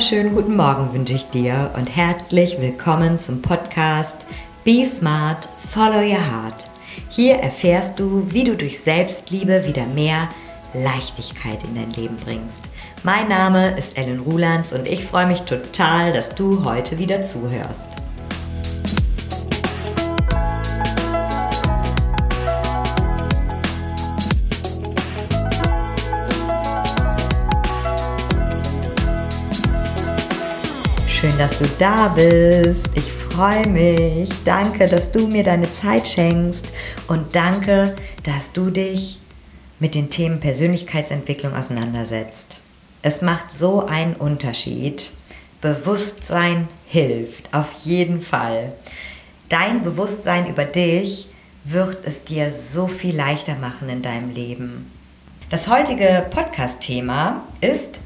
wunderschönen guten Morgen wünsche ich dir und herzlich willkommen zum Podcast Be Smart, Follow Your Heart. Hier erfährst du, wie du durch Selbstliebe wieder mehr Leichtigkeit in dein Leben bringst. Mein Name ist Ellen Rulands und ich freue mich total, dass du heute wieder zuhörst. Schön, dass du da bist. Ich freue mich. Danke, dass du mir deine Zeit schenkst und danke, dass du dich mit den Themen Persönlichkeitsentwicklung auseinandersetzt. Es macht so einen Unterschied. Bewusstsein hilft, auf jeden Fall. Dein Bewusstsein über dich wird es dir so viel leichter machen in deinem Leben. Das heutige Podcast-Thema ist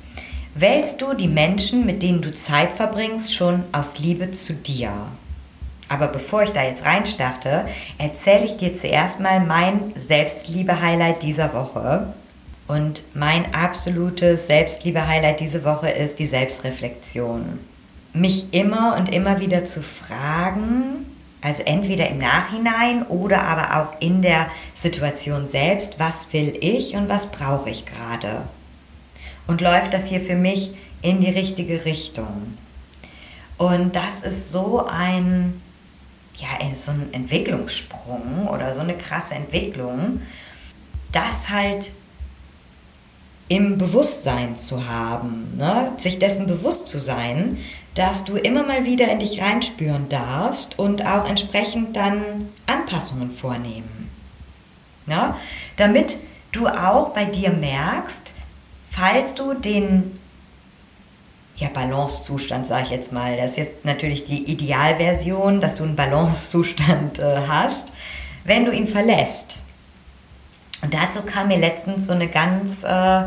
wählst du die Menschen, mit denen du Zeit verbringst, schon aus Liebe zu dir. Aber bevor ich da jetzt reinstarte, erzähle ich dir zuerst mal mein Selbstliebe-Highlight dieser Woche. Und mein absolutes Selbstliebe-Highlight diese Woche ist die Selbstreflexion. Mich immer und immer wieder zu fragen, also entweder im Nachhinein oder aber auch in der Situation selbst, was will ich und was brauche ich gerade? Und läuft das hier für mich in die richtige Richtung. Und das ist so ein, ja, so ein Entwicklungssprung oder so eine krasse Entwicklung, das halt im Bewusstsein zu haben, ne? sich dessen bewusst zu sein, dass du immer mal wieder in dich reinspüren darfst und auch entsprechend dann Anpassungen vornehmen. Ne? Damit du auch bei dir merkst, falls du den ja, Balancezustand, sage ich jetzt mal, das ist jetzt natürlich die Idealversion, dass du einen Balancezustand äh, hast, wenn du ihn verlässt. Und dazu kam mir letztens so eine ganz äh,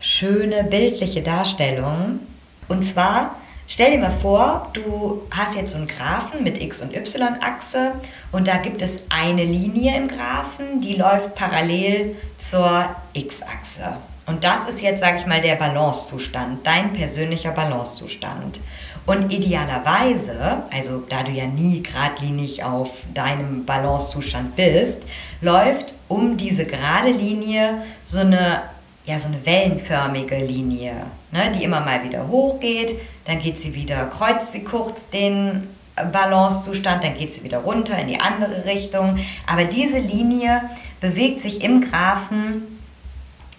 schöne bildliche Darstellung. Und zwar, stell dir mal vor, du hast jetzt so einen Graphen mit X- und Y-Achse und da gibt es eine Linie im Graphen, die läuft parallel zur X-Achse. Und das ist jetzt, sage ich mal, der Balancezustand, dein persönlicher Balancezustand. Und idealerweise, also da du ja nie geradlinig auf deinem Balancezustand bist, läuft um diese gerade Linie so eine, ja, so eine wellenförmige Linie, ne, die immer mal wieder hochgeht, dann geht sie wieder, kreuzt sie kurz den Balancezustand, dann geht sie wieder runter in die andere Richtung. Aber diese Linie bewegt sich im Graphen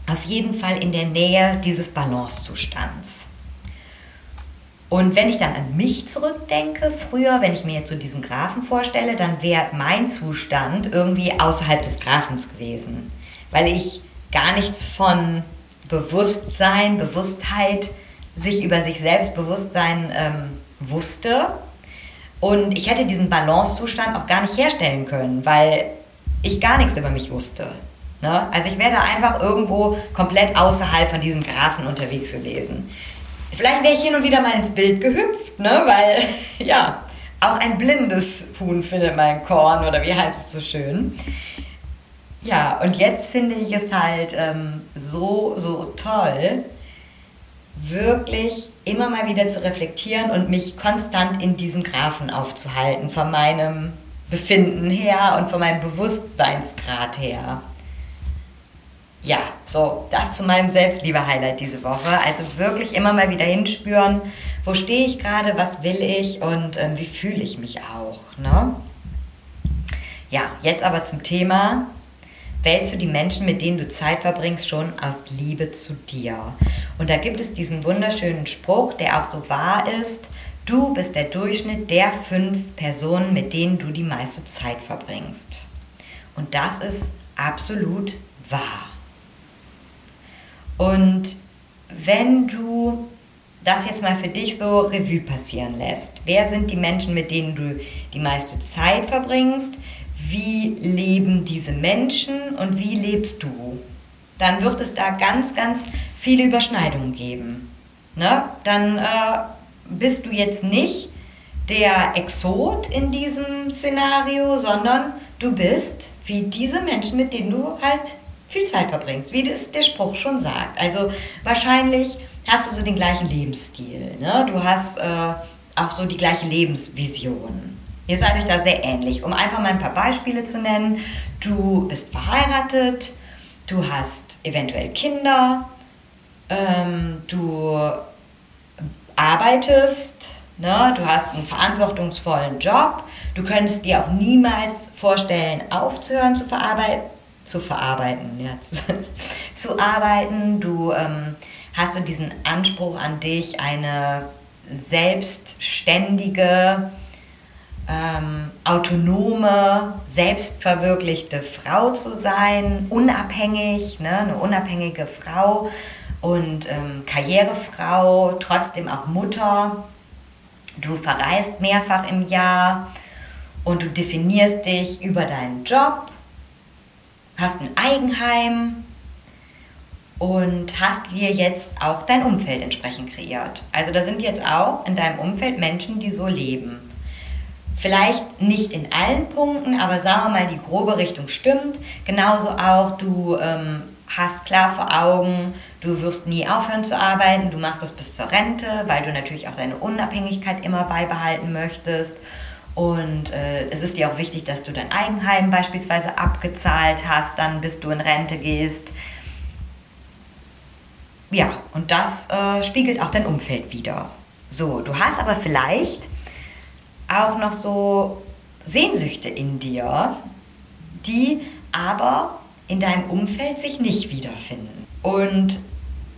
auf jeden Fall in der Nähe dieses Balancezustands. Und wenn ich dann an mich zurückdenke, früher, wenn ich mir jetzt so diesen Graphen vorstelle, dann wäre mein Zustand irgendwie außerhalb des Graphens gewesen, weil ich gar nichts von Bewusstsein, Bewusstheit, sich über sich selbst Bewusstsein ähm, wusste. Und ich hätte diesen Balancezustand auch gar nicht herstellen können, weil ich gar nichts über mich wusste. Ne? Also ich wäre da einfach irgendwo komplett außerhalb von diesem Graphen unterwegs gewesen. Vielleicht wäre ich hin und wieder mal ins Bild gehüpft, ne? weil ja, auch ein blindes Huhn findet mein Korn oder wie heißt es so schön. Ja, und jetzt finde ich es halt ähm, so, so toll, wirklich immer mal wieder zu reflektieren und mich konstant in diesem Graphen aufzuhalten, von meinem Befinden her und von meinem Bewusstseinsgrad her ja, so, das zu meinem Selbstliebe-Highlight diese Woche. Also wirklich immer mal wieder hinspüren, wo stehe ich gerade, was will ich und ähm, wie fühle ich mich auch. Ne? Ja, jetzt aber zum Thema, wählst du die Menschen, mit denen du Zeit verbringst, schon aus Liebe zu dir. Und da gibt es diesen wunderschönen Spruch, der auch so wahr ist, du bist der Durchschnitt der fünf Personen, mit denen du die meiste Zeit verbringst. Und das ist absolut wahr. Und wenn du das jetzt mal für dich so Revue passieren lässt, wer sind die Menschen, mit denen du die meiste Zeit verbringst? Wie leben diese Menschen und wie lebst du? Dann wird es da ganz, ganz viele Überschneidungen geben. Ne? Dann äh, bist du jetzt nicht der Exot in diesem Szenario, sondern du bist wie diese Menschen, mit denen du halt viel Zeit verbringst, wie das der Spruch schon sagt. Also wahrscheinlich hast du so den gleichen Lebensstil. Ne? Du hast äh, auch so die gleiche Lebensvision. Ihr seid euch da sehr ähnlich. Um einfach mal ein paar Beispiele zu nennen. Du bist verheiratet, du hast eventuell Kinder, ähm, du arbeitest, ne? du hast einen verantwortungsvollen Job, du könntest dir auch niemals vorstellen, aufzuhören zu verarbeiten, zu verarbeiten, ja, zu, zu arbeiten. Du ähm, hast du diesen Anspruch an dich, eine selbstständige, ähm, autonome, selbstverwirklichte Frau zu sein, unabhängig, ne, eine unabhängige Frau und ähm, Karrierefrau, trotzdem auch Mutter. Du verreist mehrfach im Jahr und du definierst dich über deinen Job, hast ein Eigenheim und hast dir jetzt auch dein Umfeld entsprechend kreiert. Also da sind jetzt auch in deinem Umfeld Menschen, die so leben. Vielleicht nicht in allen Punkten, aber sagen wir mal, die grobe Richtung stimmt. Genauso auch, du ähm, hast klar vor Augen, du wirst nie aufhören zu arbeiten, du machst das bis zur Rente, weil du natürlich auch deine Unabhängigkeit immer beibehalten möchtest. Und äh, es ist dir auch wichtig, dass du dein Eigenheim beispielsweise abgezahlt hast, dann bis du in Rente gehst. Ja, und das äh, spiegelt auch dein Umfeld wieder. So, du hast aber vielleicht auch noch so Sehnsüchte in dir, die aber in deinem Umfeld sich nicht wiederfinden. Und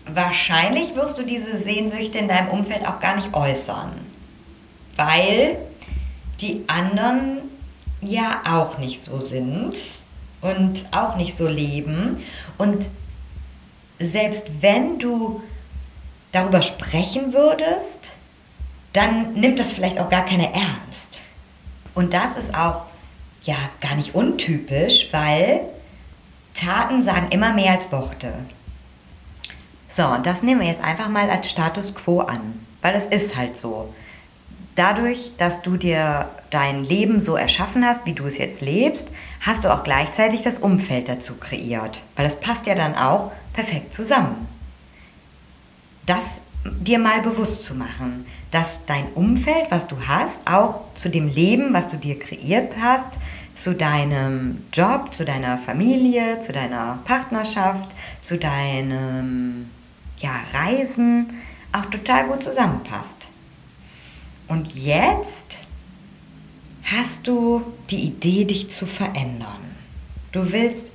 wahrscheinlich wirst du diese Sehnsüchte in deinem Umfeld auch gar nicht äußern, weil die anderen ja auch nicht so sind und auch nicht so leben. Und selbst wenn du darüber sprechen würdest, dann nimmt das vielleicht auch gar keiner ernst. Und das ist auch ja gar nicht untypisch, weil Taten sagen immer mehr als Worte. So, und das nehmen wir jetzt einfach mal als Status quo an, weil es ist halt so. Dadurch, dass du dir dein Leben so erschaffen hast, wie du es jetzt lebst, hast du auch gleichzeitig das Umfeld dazu kreiert, weil das passt ja dann auch perfekt zusammen. Das dir mal bewusst zu machen, dass dein Umfeld, was du hast, auch zu dem Leben, was du dir kreiert hast, zu deinem Job, zu deiner Familie, zu deiner Partnerschaft, zu deinem ja, Reisen auch total gut zusammenpasst. Und jetzt hast du die Idee, dich zu verändern. Du willst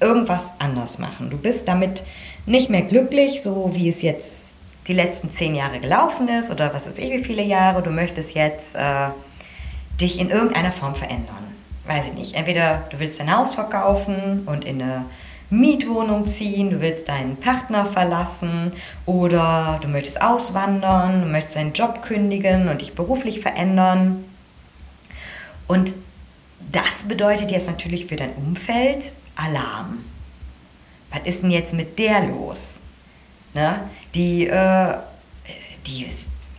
irgendwas anders machen. Du bist damit nicht mehr glücklich, so wie es jetzt die letzten zehn Jahre gelaufen ist oder was weiß ich wie viele Jahre, du möchtest jetzt äh, dich in irgendeiner Form verändern. Weiß ich nicht. Entweder du willst dein Haus verkaufen und in eine Mietwohnung ziehen, du willst deinen Partner verlassen oder du möchtest auswandern, du möchtest deinen Job kündigen und dich beruflich verändern. Und das bedeutet jetzt natürlich für dein Umfeld Alarm. Was ist denn jetzt mit der los? Ne? Die, äh, die,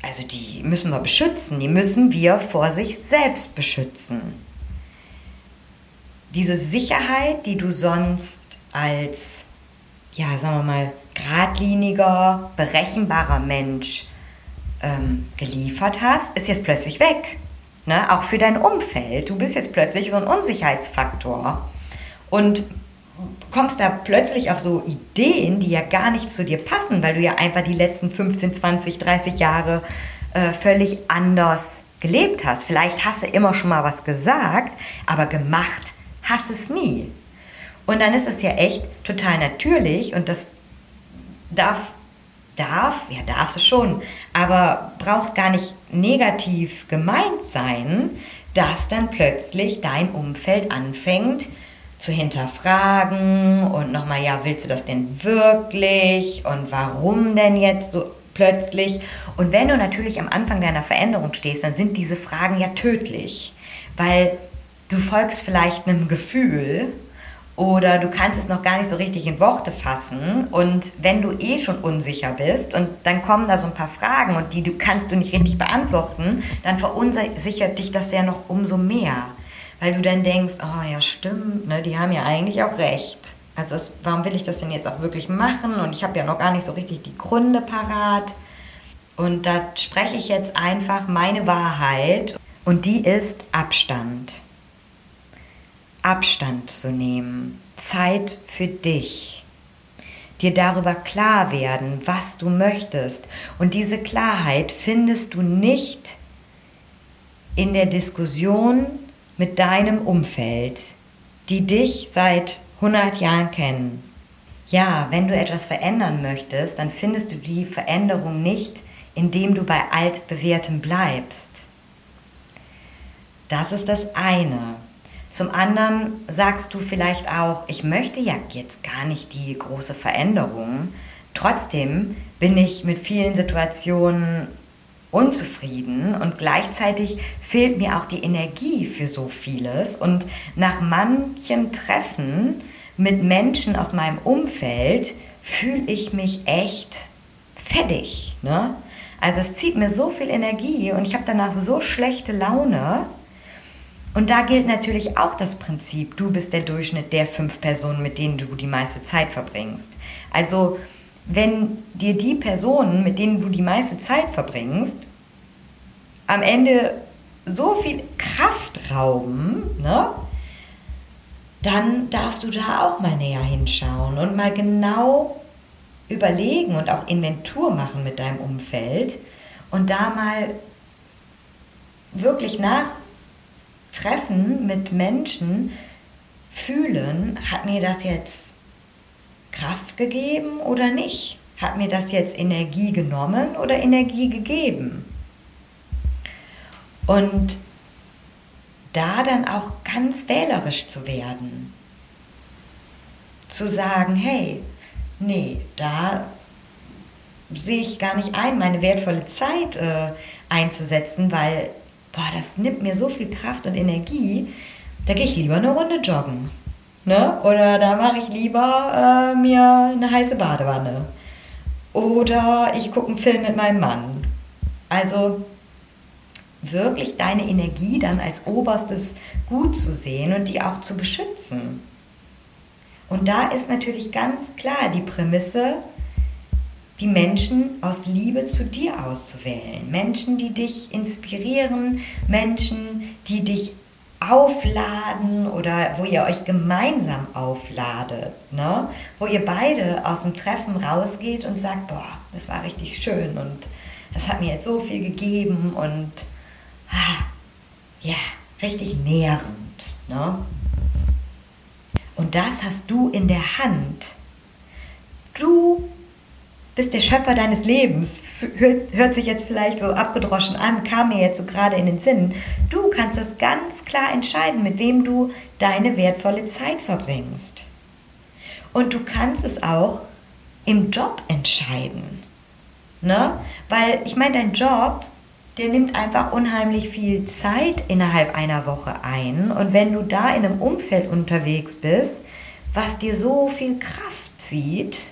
also die müssen wir beschützen, die müssen wir vor sich selbst beschützen. Diese Sicherheit, die du sonst als, ja, sagen wir mal, geradliniger, berechenbarer Mensch ähm, geliefert hast, ist jetzt plötzlich weg. Ne? Auch für dein Umfeld. Du bist jetzt plötzlich so ein Unsicherheitsfaktor. Und kommst da plötzlich auf so Ideen, die ja gar nicht zu dir passen, weil du ja einfach die letzten 15, 20, 30 Jahre äh, völlig anders gelebt hast. Vielleicht hast du immer schon mal was gesagt, aber gemacht hast es nie. Und dann ist es ja echt total natürlich und das darf, darf, ja darf es schon, aber braucht gar nicht negativ gemeint sein, dass dann plötzlich dein Umfeld anfängt, zu hinterfragen und nochmal, ja, willst du das denn wirklich und warum denn jetzt so plötzlich? Und wenn du natürlich am Anfang deiner Veränderung stehst, dann sind diese Fragen ja tödlich, weil du folgst vielleicht einem Gefühl oder du kannst es noch gar nicht so richtig in Worte fassen und wenn du eh schon unsicher bist und dann kommen da so ein paar Fragen und die du kannst du nicht richtig beantworten, dann verunsichert dich das ja noch umso mehr weil du dann denkst, oh ja, stimmt, ne, die haben ja eigentlich auch recht. Also es, warum will ich das denn jetzt auch wirklich machen? Und ich habe ja noch gar nicht so richtig die Gründe parat. Und da spreche ich jetzt einfach meine Wahrheit. Und die ist Abstand. Abstand zu nehmen. Zeit für dich. Dir darüber klar werden, was du möchtest. Und diese Klarheit findest du nicht in der Diskussion mit deinem Umfeld, die dich seit 100 Jahren kennen. Ja, wenn du etwas verändern möchtest, dann findest du die Veränderung nicht, indem du bei altbewährtem bleibst. Das ist das eine. Zum anderen sagst du vielleicht auch, ich möchte ja jetzt gar nicht die große Veränderung. Trotzdem bin ich mit vielen Situationen unzufrieden und gleichzeitig fehlt mir auch die Energie für so vieles. Und nach manchen Treffen mit Menschen aus meinem Umfeld fühle ich mich echt fertig. Ne? Also es zieht mir so viel Energie und ich habe danach so schlechte Laune. Und da gilt natürlich auch das Prinzip, du bist der Durchschnitt der fünf Personen, mit denen du die meiste Zeit verbringst. Also wenn dir die Personen, mit denen du die meiste Zeit verbringst, am Ende so viel Kraft rauben, ne, dann darfst du da auch mal näher hinschauen und mal genau überlegen und auch Inventur machen mit deinem Umfeld und da mal wirklich nachtreffen mit Menschen, fühlen, hat mir das jetzt Kraft gegeben oder nicht? Hat mir das jetzt Energie genommen oder Energie gegeben? Und da dann auch ganz wählerisch zu werden. Zu sagen, hey, nee, da sehe ich gar nicht ein, meine wertvolle Zeit äh, einzusetzen, weil, boah, das nimmt mir so viel Kraft und Energie, da gehe ich lieber eine Runde joggen. Ne? Oder da mache ich lieber äh, mir eine heiße Badewanne. Oder ich gucke einen Film mit meinem Mann. Also wirklich deine Energie dann als oberstes Gut zu sehen und die auch zu beschützen. Und da ist natürlich ganz klar die Prämisse, die Menschen aus Liebe zu dir auszuwählen. Menschen, die dich inspirieren, Menschen, die dich aufladen oder wo ihr euch gemeinsam aufladet, ne? wo ihr beide aus dem Treffen rausgeht und sagt, boah, das war richtig schön und das hat mir jetzt so viel gegeben und ah, ja, richtig nährend. Ne? Und das hast du in der Hand. Du bist der Schöpfer deines Lebens. Hört, hört, sich jetzt vielleicht so abgedroschen an, kam mir jetzt so gerade in den Sinn. Du kannst das ganz klar entscheiden, mit wem du deine wertvolle Zeit verbringst. Und du kannst es auch im Job entscheiden. Ne? Weil ich meine, dein Job, der nimmt einfach unheimlich viel Zeit innerhalb einer Woche ein. Und wenn du da in einem Umfeld unterwegs bist, was dir so viel Kraft zieht,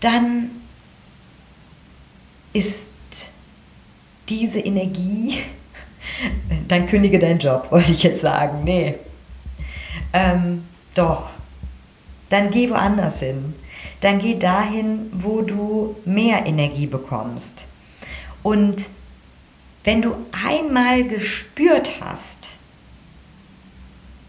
dann ist diese Energie, dann kündige deinen Job, wollte ich jetzt sagen. Nee. Ähm, doch. Dann geh woanders hin. Dann geh dahin, wo du mehr Energie bekommst. Und wenn du einmal gespürt hast,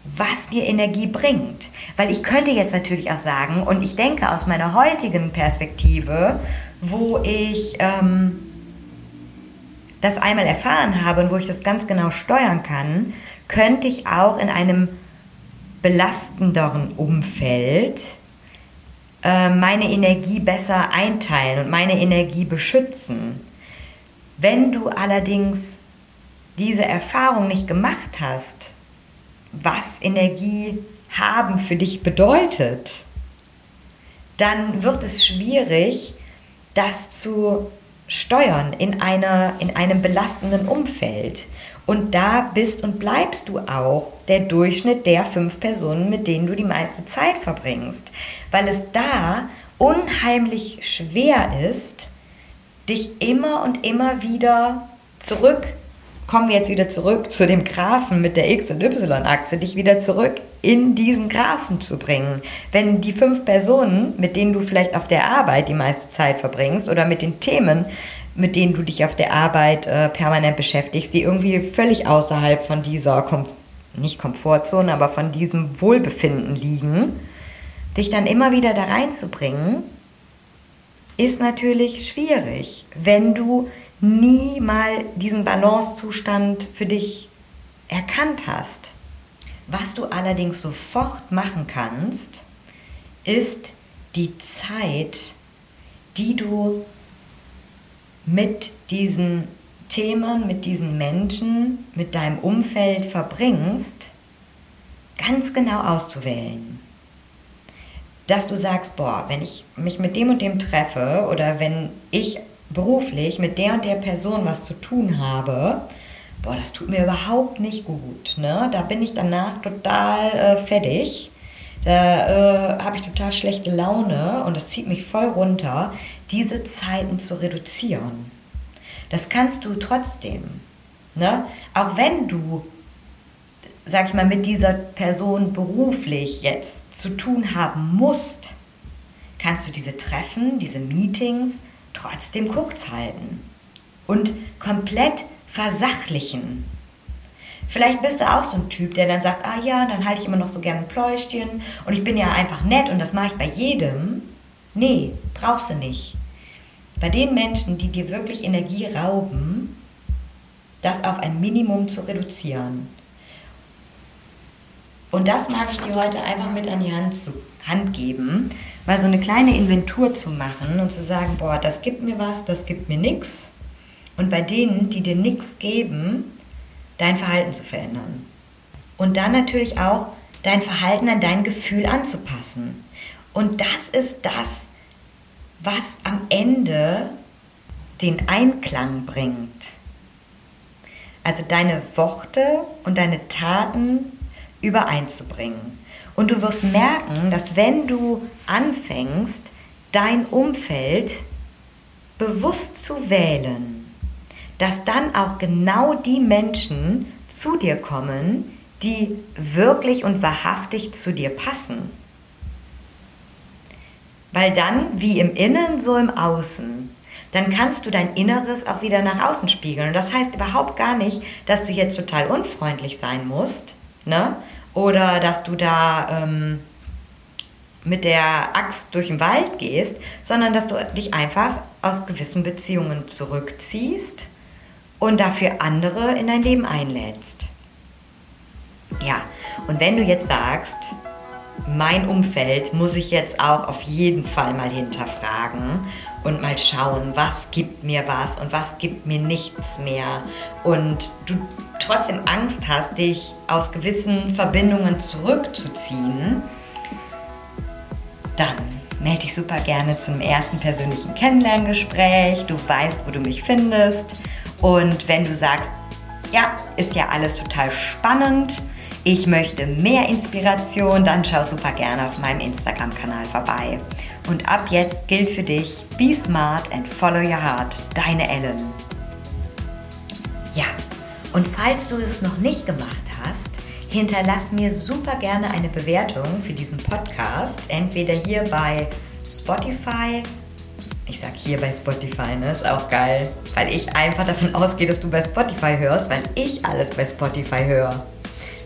was dir Energie bringt. Weil ich könnte jetzt natürlich auch sagen, und ich denke aus meiner heutigen Perspektive, wo ich ähm, das einmal erfahren habe und wo ich das ganz genau steuern kann, könnte ich auch in einem belastenderen Umfeld äh, meine Energie besser einteilen und meine Energie beschützen. Wenn du allerdings diese Erfahrung nicht gemacht hast, was Energie haben für dich bedeutet, dann wird es schwierig, das zu steuern in, einer, in einem belastenden Umfeld. Und da bist und bleibst du auch der Durchschnitt der fünf Personen, mit denen du die meiste Zeit verbringst. Weil es da unheimlich schwer ist, dich immer und immer wieder zurück kommen wir jetzt wieder zurück zu dem Graphen mit der X- und Y-Achse, dich wieder zurück in diesen Graphen zu bringen. Wenn die fünf Personen, mit denen du vielleicht auf der Arbeit die meiste Zeit verbringst oder mit den Themen, mit denen du dich auf der Arbeit äh, permanent beschäftigst, die irgendwie völlig außerhalb von dieser, Kom nicht Komfortzone, aber von diesem Wohlbefinden liegen, dich dann immer wieder da reinzubringen, ist natürlich schwierig, wenn du nie mal diesen Balancezustand für dich erkannt hast. Was du allerdings sofort machen kannst, ist die Zeit, die du mit diesen Themen, mit diesen Menschen, mit deinem Umfeld verbringst, ganz genau auszuwählen. Dass du sagst, boah, wenn ich mich mit dem und dem treffe oder wenn ich beruflich mit der und der Person was zu tun habe, boah, das tut mir überhaupt nicht gut. Ne? Da bin ich danach total äh, fertig. Da äh, habe ich total schlechte Laune und das zieht mich voll runter, diese Zeiten zu reduzieren. Das kannst du trotzdem. Ne? Auch wenn du, sag ich mal, mit dieser Person beruflich jetzt zu tun haben musst, kannst du diese Treffen, diese Meetings trotzdem kurz halten und komplett versachlichen. Vielleicht bist du auch so ein Typ, der dann sagt, ah ja, dann halte ich immer noch so gerne Pläuschchen und ich bin ja einfach nett und das mache ich bei jedem. Nee, brauchst du nicht. Bei den Menschen, die dir wirklich Energie rauben, das auf ein Minimum zu reduzieren. Und das mag ich dir heute einfach mit an die Hand, zu, Hand geben, mal so eine kleine Inventur zu machen und zu sagen, boah, das gibt mir was, das gibt mir nichts. Und bei denen, die dir nichts geben, dein Verhalten zu verändern. Und dann natürlich auch dein Verhalten an dein Gefühl anzupassen. Und das ist das, was am Ende den Einklang bringt. Also deine Worte und deine Taten übereinzubringen. Und du wirst merken, dass wenn du anfängst, dein Umfeld bewusst zu wählen, dass dann auch genau die Menschen zu dir kommen, die wirklich und wahrhaftig zu dir passen. Weil dann, wie im Innen, so im Außen, dann kannst du dein Inneres auch wieder nach außen spiegeln. Und das heißt überhaupt gar nicht, dass du jetzt total unfreundlich sein musst, ne? Oder dass du da ähm, mit der Axt durch den Wald gehst, sondern dass du dich einfach aus gewissen Beziehungen zurückziehst und dafür andere in dein Leben einlädst. Ja, und wenn du jetzt sagst, mein Umfeld muss ich jetzt auch auf jeden Fall mal hinterfragen und mal schauen, was gibt mir was und was gibt mir nichts mehr. Und du trotzdem Angst hast, dich aus gewissen Verbindungen zurückzuziehen, dann melde dich super gerne zum ersten persönlichen Kennenlerngespräch. Du weißt, wo du mich findest. Und wenn du sagst, ja, ist ja alles total spannend, ich möchte mehr Inspiration, dann schau super gerne auf meinem Instagram-Kanal vorbei. Und ab jetzt gilt für dich, be smart and follow your heart. Deine Ellen. Ja, und falls du es noch nicht gemacht hast, hinterlass mir super gerne eine Bewertung für diesen Podcast. Entweder hier bei Spotify. Ich sag hier bei Spotify, ne? Ist auch geil. Weil ich einfach davon ausgehe, dass du bei Spotify hörst, weil ich alles bei Spotify höre.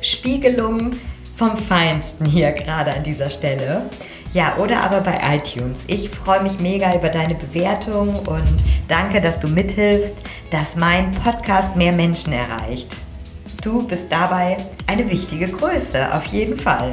Spiegelung vom Feinsten hier gerade an dieser Stelle. Ja, oder aber bei iTunes. Ich freue mich mega über deine Bewertung und danke, dass du mithilfst, dass mein Podcast mehr Menschen erreicht. Du bist dabei eine wichtige Größe, auf jeden Fall.